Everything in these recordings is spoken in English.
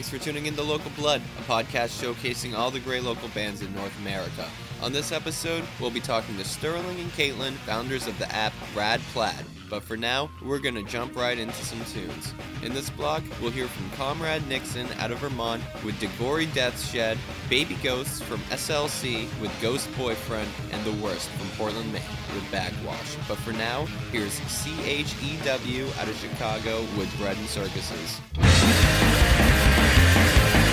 Thanks for tuning in to Local Blood, a podcast showcasing all the great local bands in North America. On this episode, we'll be talking to Sterling and Caitlin, founders of the app Rad Plaid. But for now, we're gonna jump right into some tunes. In this block, we'll hear from Comrade Nixon out of Vermont with Diggory Deathshead, Baby Ghosts from SLC with Ghost Boyfriend, and The Worst from Portland, Maine with Backwash. But for now, here's CHEW out of Chicago with Bread and Circuses. Let's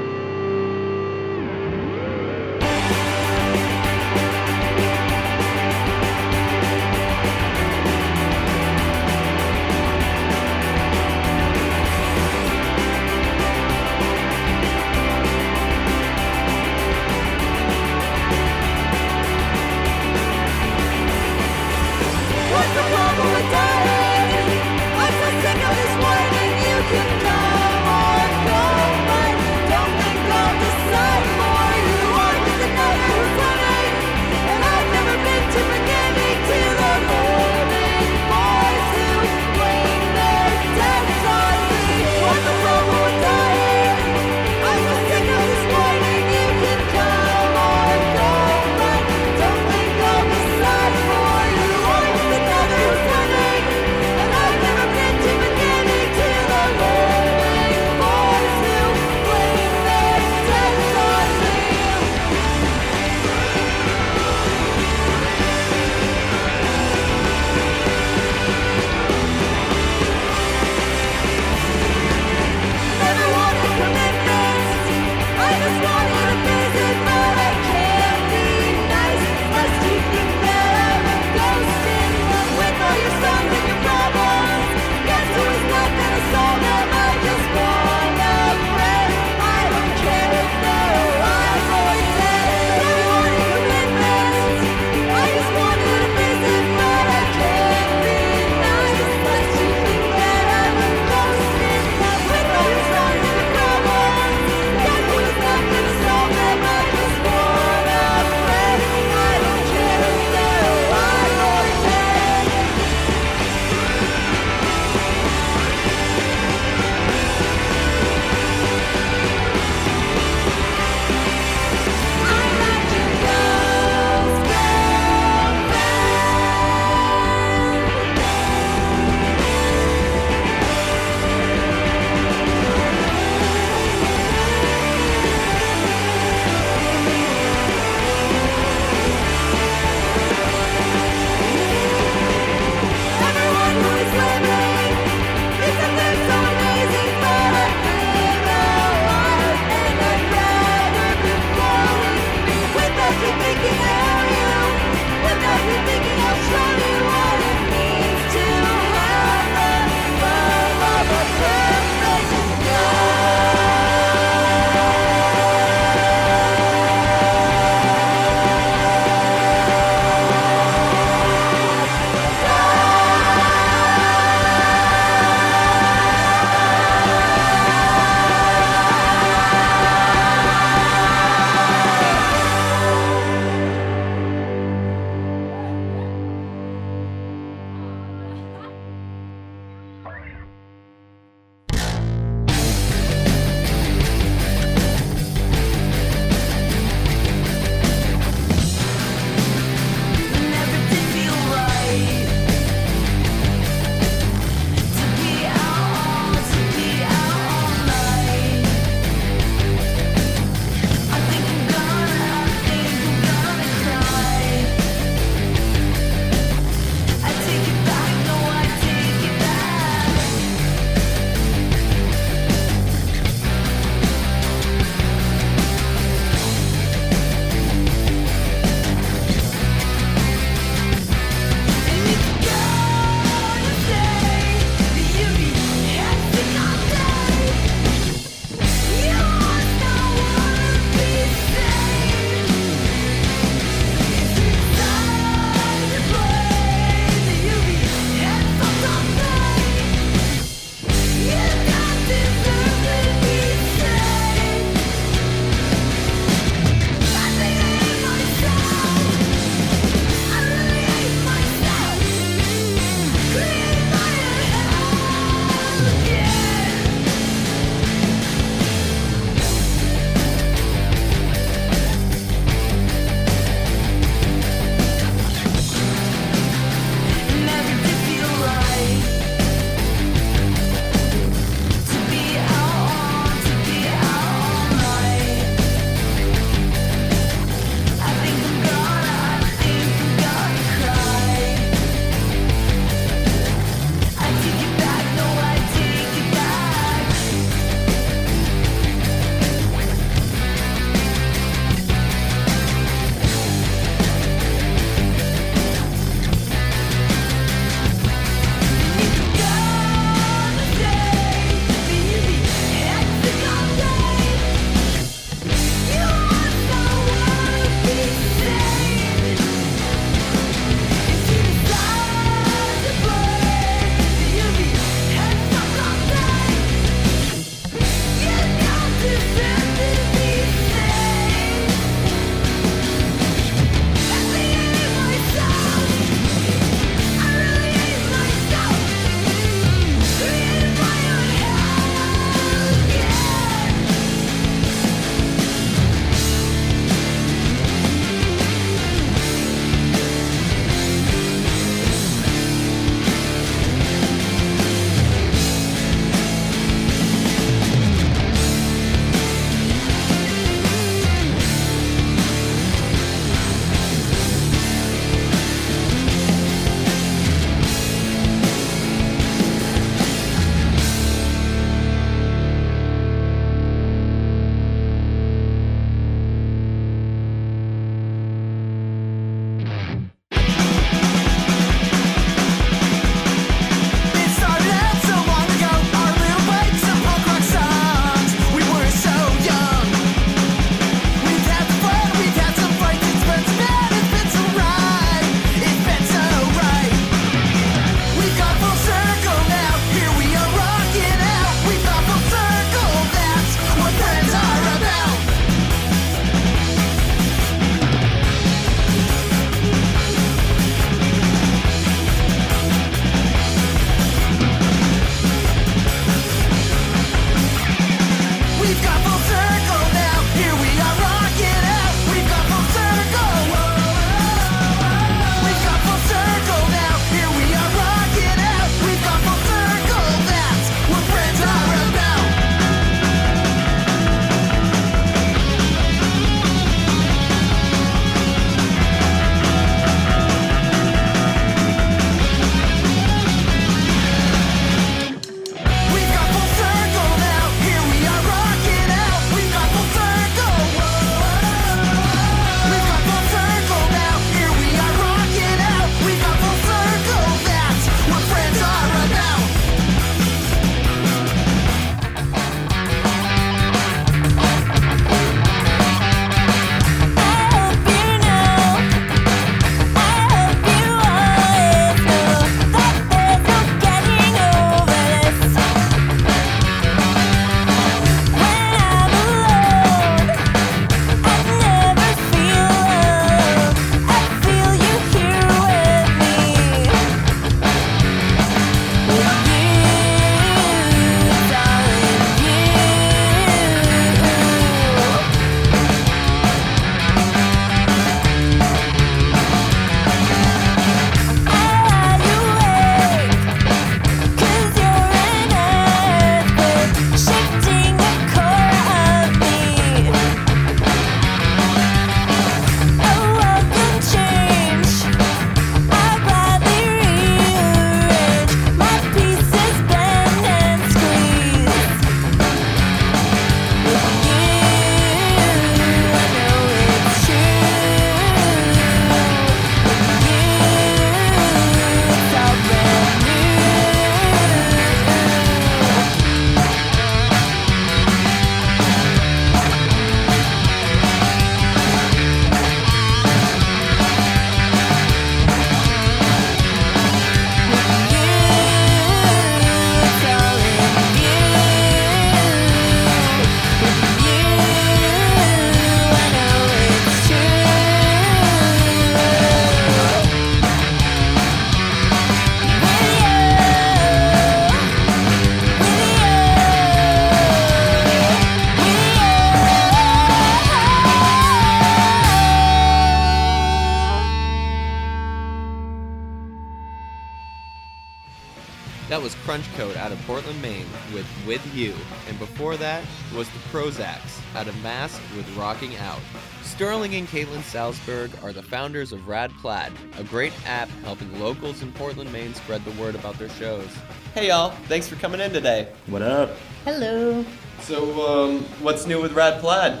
out of Mass with Rocking Out. Sterling and Caitlin Salzberg are the founders of Rad Plaid, a great app helping locals in Portland, Maine spread the word about their shows. Hey y'all, thanks for coming in today. What up? Hello. So, um, what's new with Rad Plaid?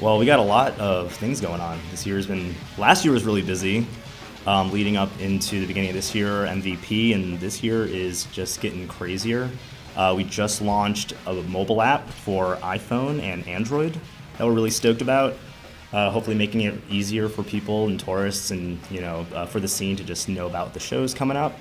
Well, we got a lot of things going on. This year's been, last year was really busy, um, leading up into the beginning of this year, MVP, and this year is just getting crazier. Uh, we just launched a mobile app for iPhone and Android that we're really stoked about. Uh, hopefully, making it easier for people and tourists and you know uh, for the scene to just know about the shows coming up.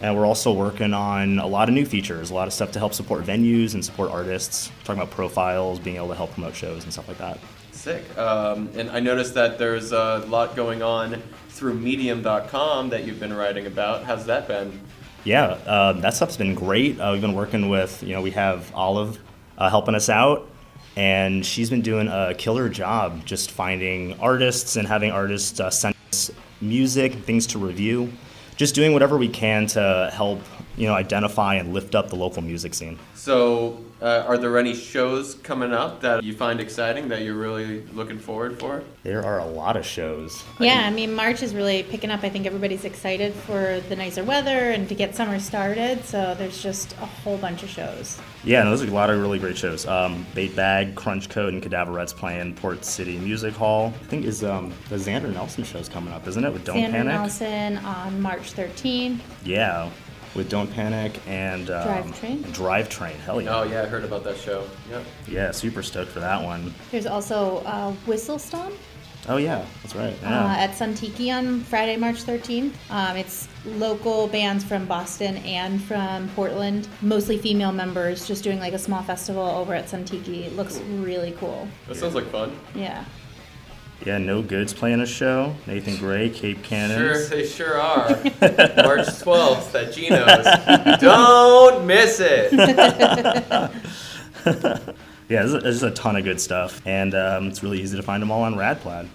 And we're also working on a lot of new features, a lot of stuff to help support venues and support artists, talking about profiles, being able to help promote shows and stuff like that. Sick. Um, and I noticed that there's a lot going on through Medium.com that you've been writing about. How's that been? Yeah, uh, that stuff's been great. Uh, we've been working with, you know, we have Olive uh, helping us out, and she's been doing a killer job just finding artists and having artists uh, send us music, things to review just doing whatever we can to help you know identify and lift up the local music scene. So, uh, are there any shows coming up that you find exciting that you're really looking forward for? There are a lot of shows. Yeah, I mean March is really picking up. I think everybody's excited for the nicer weather and to get summer started. So there's just a whole bunch of shows. Yeah, no, there's a lot of really great shows. Um, Bait Bag, CrunchCoat, and Cadaverettes playing Port City Music Hall. I think is um, the Xander Nelson show's coming up, isn't it? With Don't Xander Panic. Nelson on March 13th. Yeah, with Don't Panic and um, Drivetrain? Drive Train, hell yeah. Oh yeah, I heard about that show. Yep. Yeah, super stoked for that one. There's also uh, Whistle Stomp Oh yeah, that's right. uh, at Suntiki on Friday, March 13th. Um, it's local bands from Boston and from Portland, mostly female members, just doing like a small festival over at Suntiki. It looks really cool. That sounds like fun. Yeah. Yeah, No Goods playing a show. Nathan Gray, Cape Cannon. Sure, they sure are. March 12th at Geno's. Don't miss it. Yeah, there's a, there's a ton of good stuff, and um, it's really easy to find them all on Radplaid.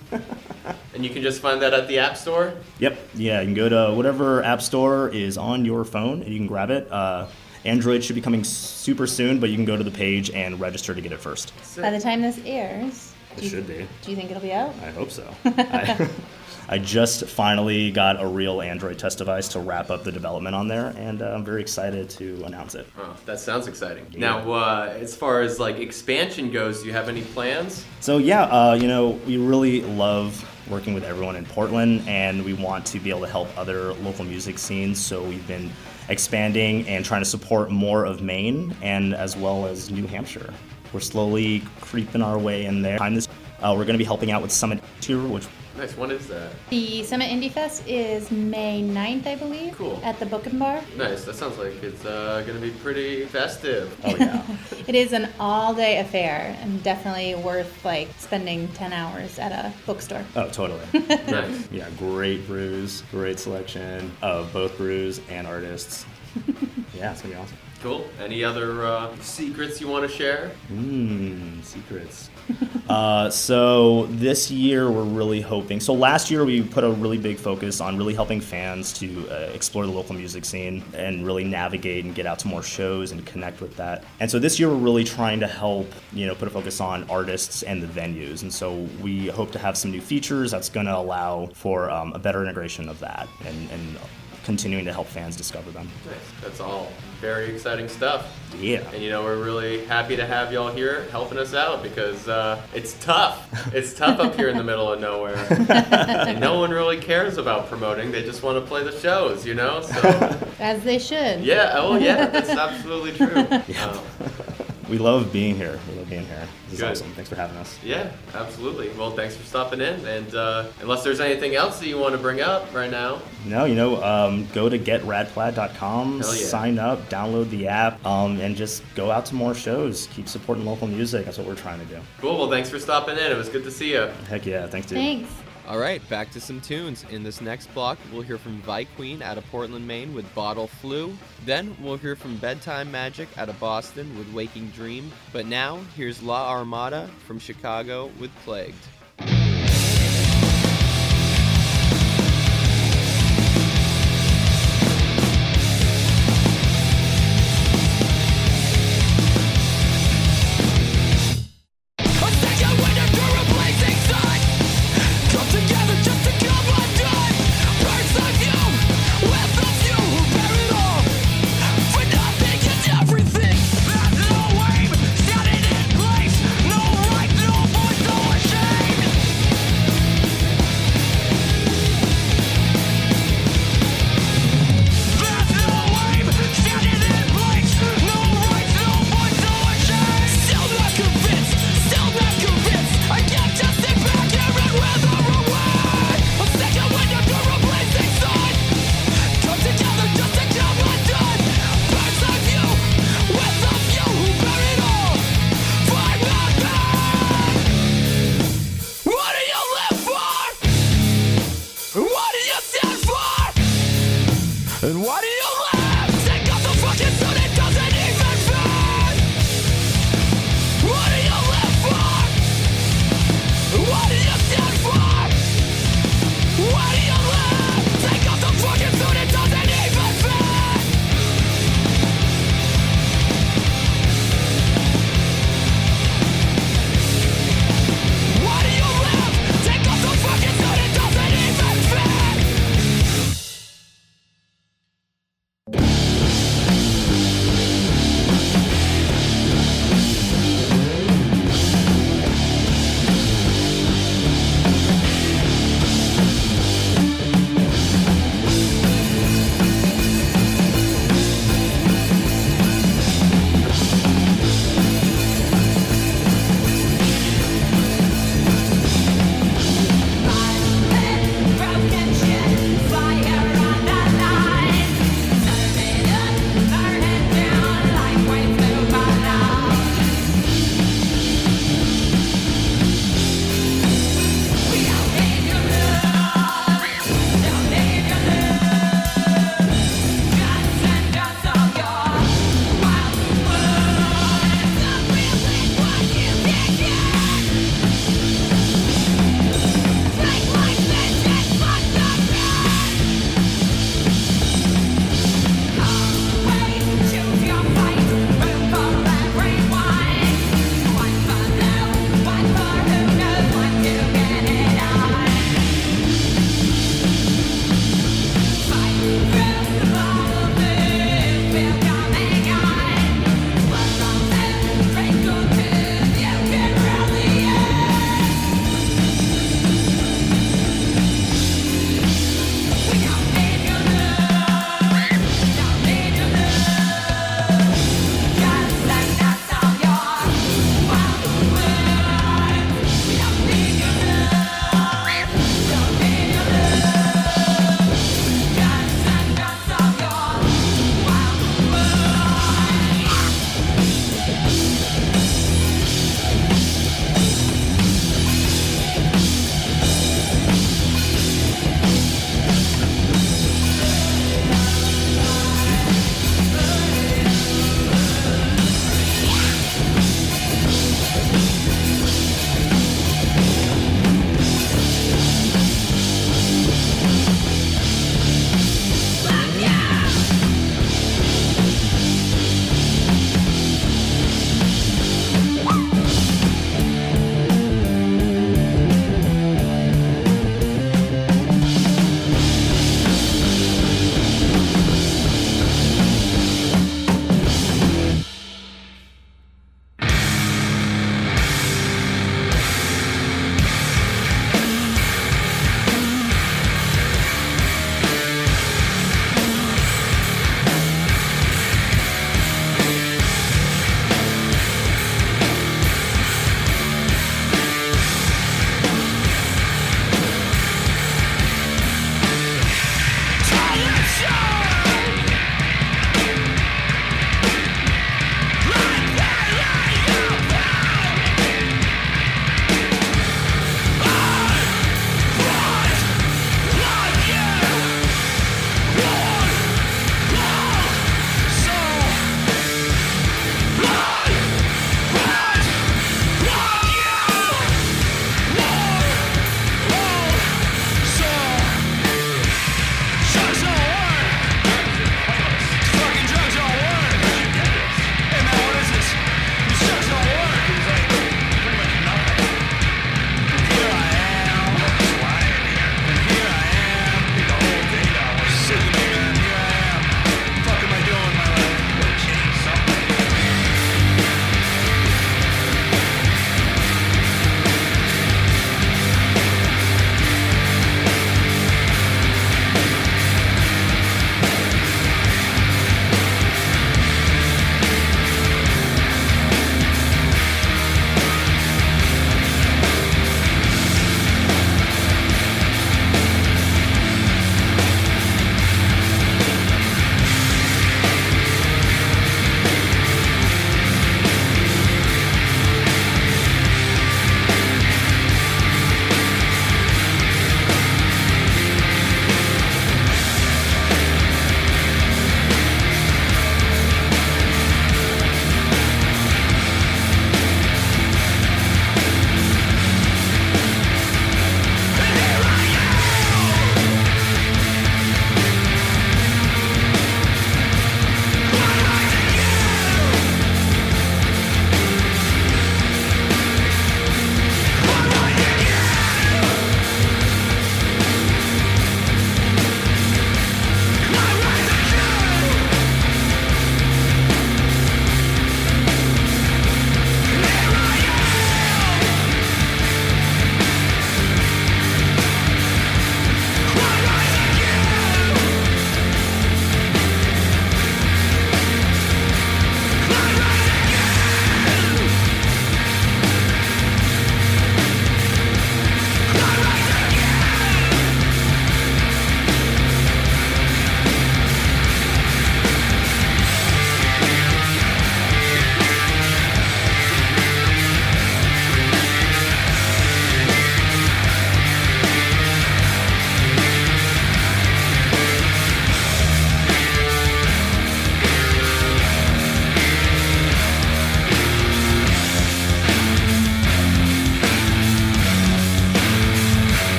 And you can just find that at the App Store. Yep, yeah, you can go to whatever app store is on your phone, and you can grab it. Uh, Android should be coming super soon, but you can go to the page and register to get it first. By the time this airs, It do you- should be. Do you think it'll be out? I hope so. I, I just finally got a real Android test device to wrap up the development on there, and uh, I'm very excited to announce it. Oh, that sounds exciting. Yeah. Now, uh, as far as like expansion goes, do you have any plans? So yeah, uh, you know, we really love working with everyone in Portland, and we want to be able to help other local music scenes. So we've been expanding and trying to support more of Maine and as well as New Hampshire. We're slowly creeping our way in there. Time this, uh, we're going to be helping out with Summit Tour, which Nice. When is that? The Summit Indie Fest is May 9th, I believe. Cool. At the Book and Bar. Nice. That sounds like it's uh, going to be pretty festive. oh yeah, It is an all-day affair and definitely worth like spending 10 hours at a bookstore. oh totally. nice. Yeah, great brews, great selection of both brews and artists. Yeah, it's gonna be awesome. Cool. Any other uh, secrets you want to share? Mmm, secrets. uh, so this year we're really hoping. So last year we put a really big focus on really helping fans to uh, explore the local music scene and really navigate and get out to more shows and connect with that. And so this year we're really trying to help, you know, put a focus on artists and the venues. And so we hope to have some new features that's going to allow for um, a better integration of that and, and continuing to help fans discover them. Nice. That's all very exciting stuff. Yeah. And you know, we're really happy to have y'all here helping us out because uh, it's tough. It's tough up here in the middle of nowhere. and no one really cares about promoting. They just want to play the shows, you know? So, As they should. yeah, oh, yeah, that's absolutely true. Yeah. Um, We love being here. We love being here. This is awesome. Thanks for having us. yeah, absolutely. Well, thanks for stopping in. And uh, unless there's anything else that you want to bring up right now, No, you know, um, go to getradplaid.com, yeah. sign up, download the app, um, and just go out to more shows. Keep supporting local music. That's what we're trying to do. cool. Well, thanks for stopping in. It was good to see you. Heck yeah, thanks, dude. Thanks. All right, back to some tunes. In this next block, we'll hear from Viqueen out of Portland, Maine with Bottle Flu. Then we'll hear from Bedtime Magic out of Boston with Waking Dream. But now, here's La Armada from Chicago with Plagued.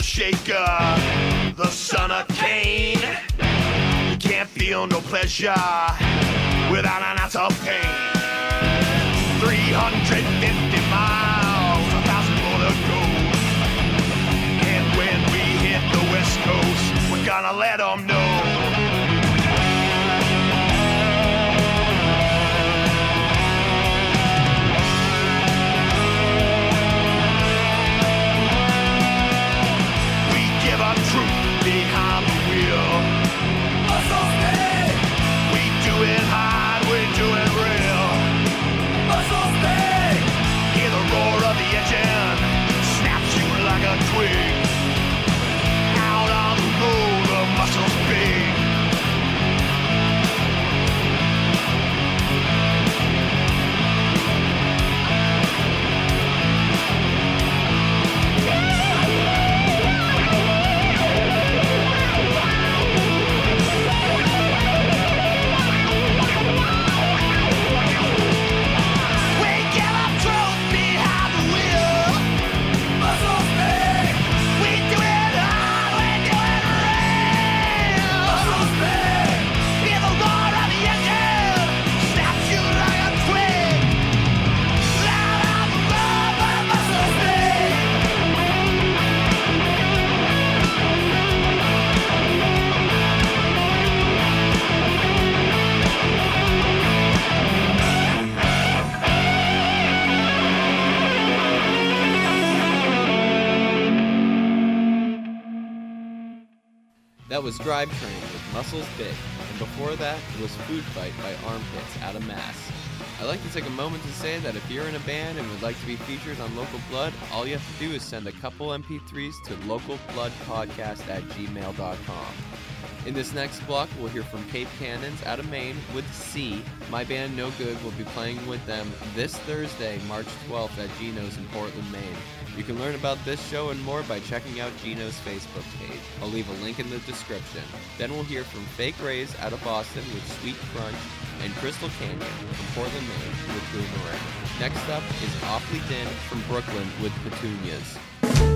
The shaker, the son of Cain. You can't feel no pleasure without an ounce of pain. 350 miles, a thousand more to go. And when we hit the west coast, we're gonna let them know. That was Drive Train with Muscles Big, and before that was Food Fight by Armpits out of Mass. I'd like to take a moment to say that if you're in a band and would like to be featured on Local Blood, all you have to do is send a couple MP3s to localbloodpodcast at gmail.com. In this next block, we'll hear from Cape Cannons out of Maine with See. My band No Good will be playing with them this Thursday, March 12th at Gino's in Portland, Maine. You can learn about this show and more by checking out Gino's Facebook page. I'll leave a link in the description. Then we'll hear from Fake Rays out of Boston with Sweet Crunch and Crystal Canyon from Portland, Maine with Boomerang. Next up is Awful Din from Brooklyn with Petunias.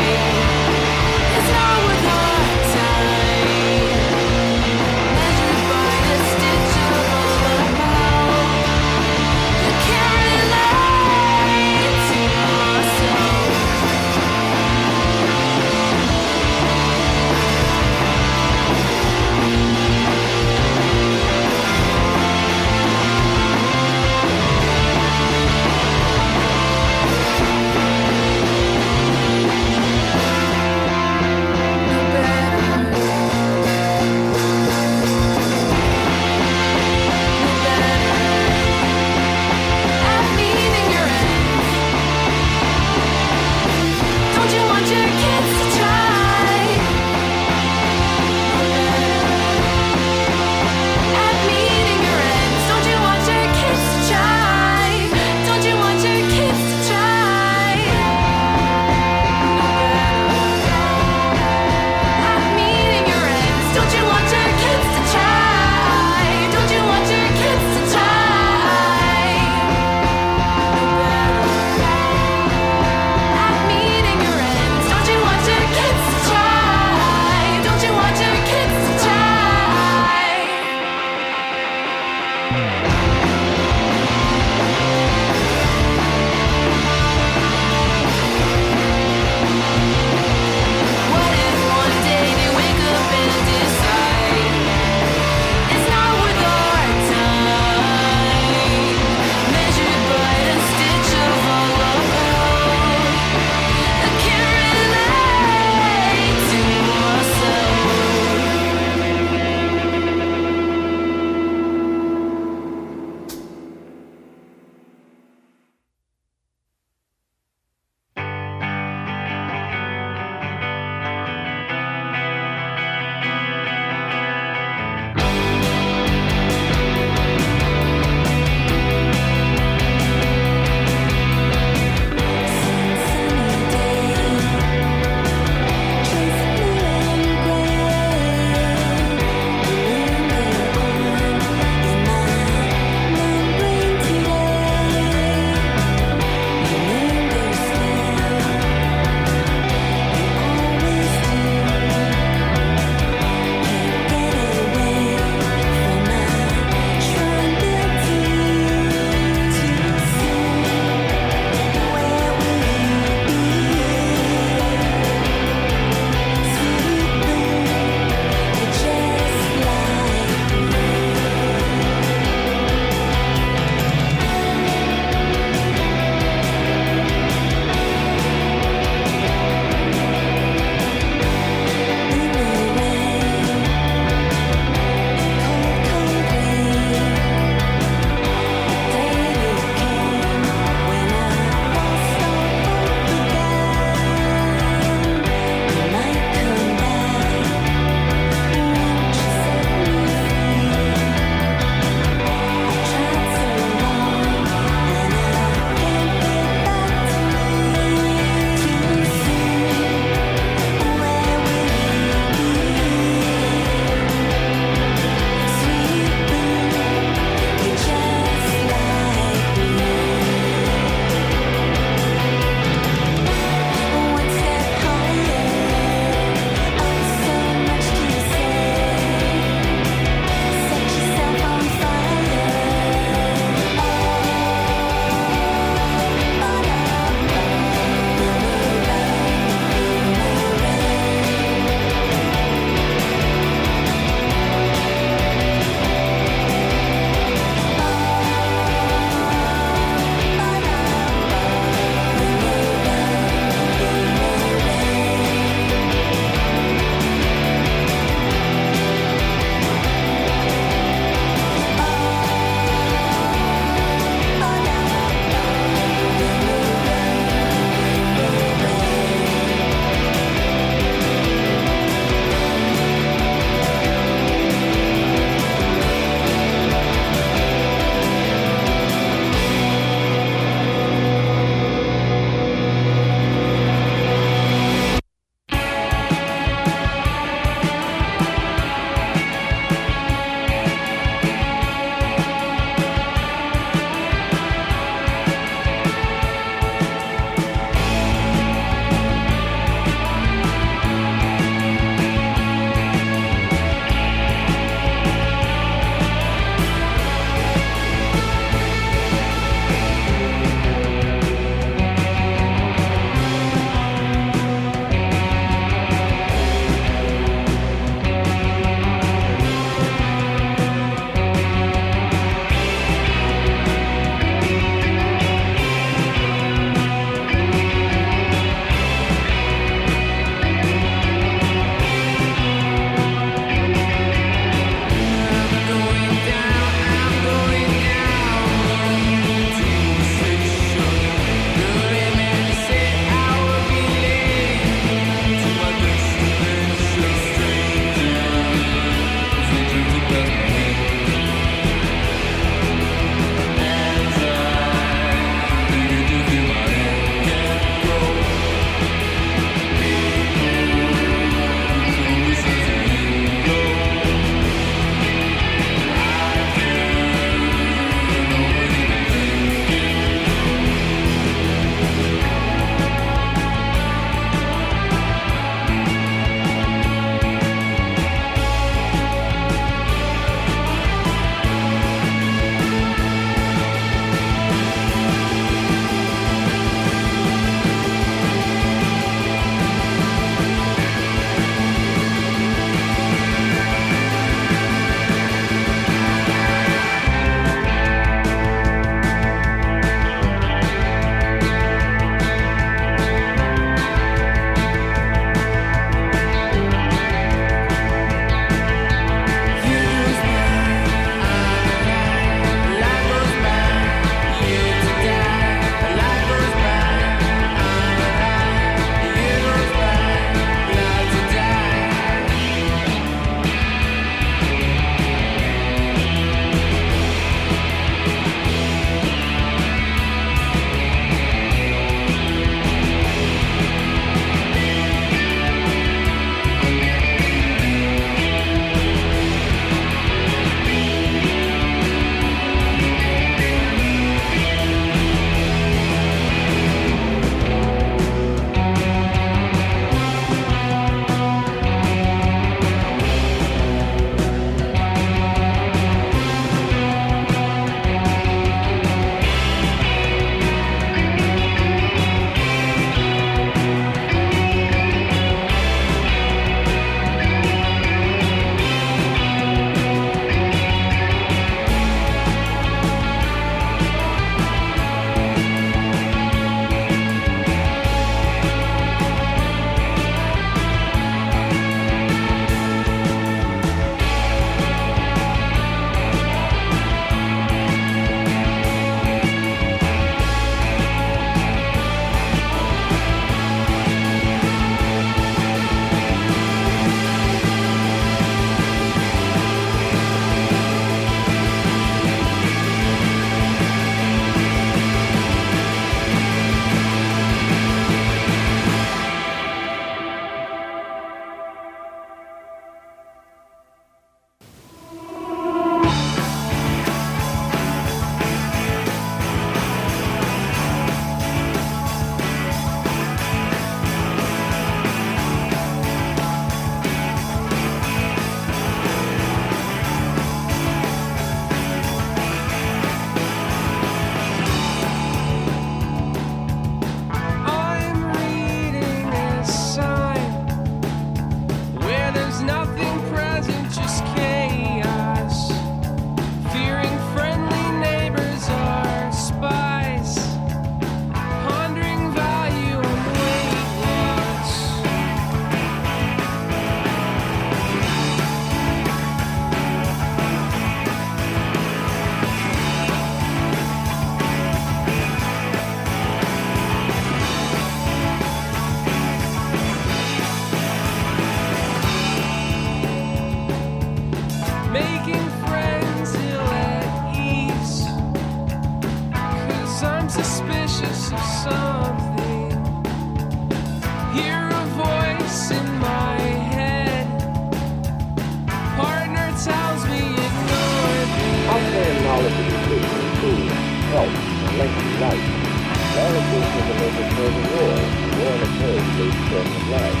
Leads of life.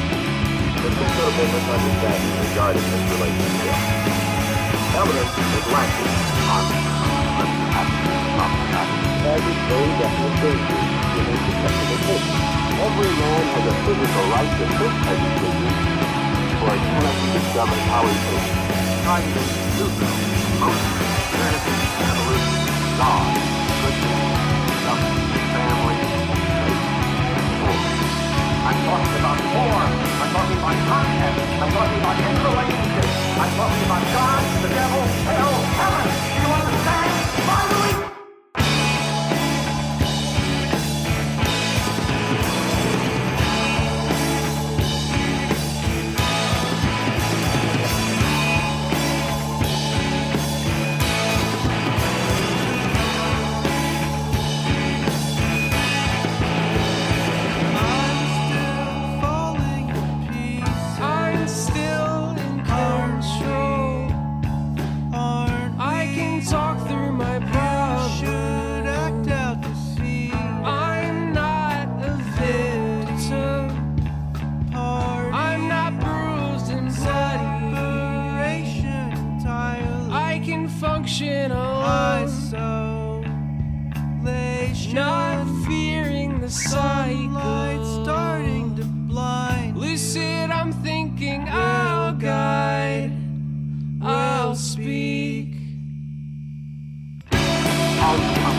There's considerable misunderstanding regarding this relationship. Evidence is lacking on has its own definite dangers in a susceptible case. Every man has a physical right to seek education, for it cannot be discovered how he thinks. Science, neutral, emotion, fantasy, evolution, God, Christian, I'm talking about form. I'm talking about content. I'm talking about interrelationships. I'm talking about God, the devil, hell, heaven.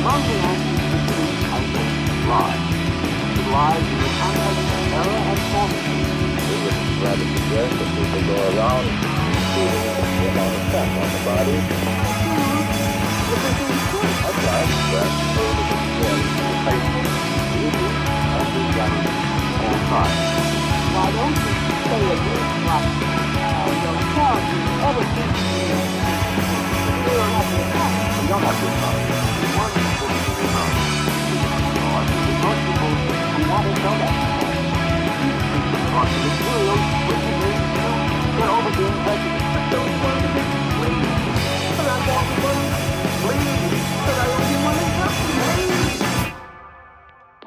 And the answers to these lies. It lies in the context of error and falsity. We would rather suggest that people go around feeling the amount of fat on the body. The the and time. Why don't you say a good what uh, your ever which is made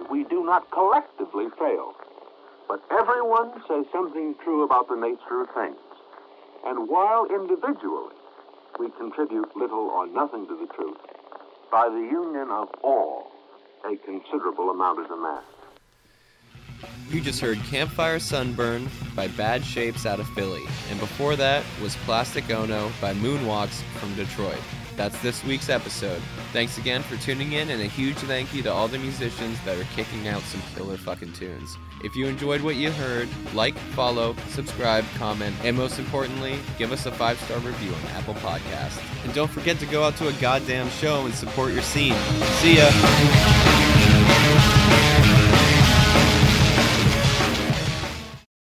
We do not collectively fail. But everyone says something true about the nature of things. And while individually we contribute little or nothing to the truth, by the union of all, a considerable amount is amassed. You just heard Campfire Sunburn by Bad Shapes out of Philly, and before that was Plastic Ono by Moonwalks from Detroit. That's this week's episode. Thanks again for tuning in, and a huge thank you to all the musicians that are kicking out some killer fucking tunes. If you enjoyed what you heard, like, follow, subscribe, comment, and most importantly, give us a five star review on Apple Podcasts. And don't forget to go out to a goddamn show and support your scene. See ya!